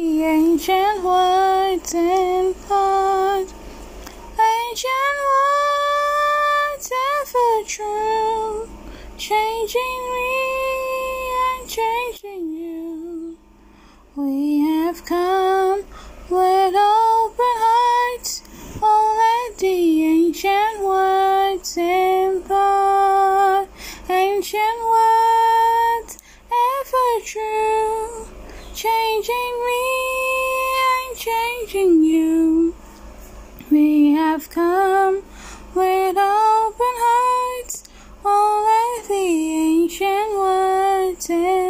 The ancient words in thought, ancient words ever true, changing me and changing you. We have come with open hearts, all let the ancient words in thought, ancient words ever true, changing me you. We have come with open hearts, all of the ancient words.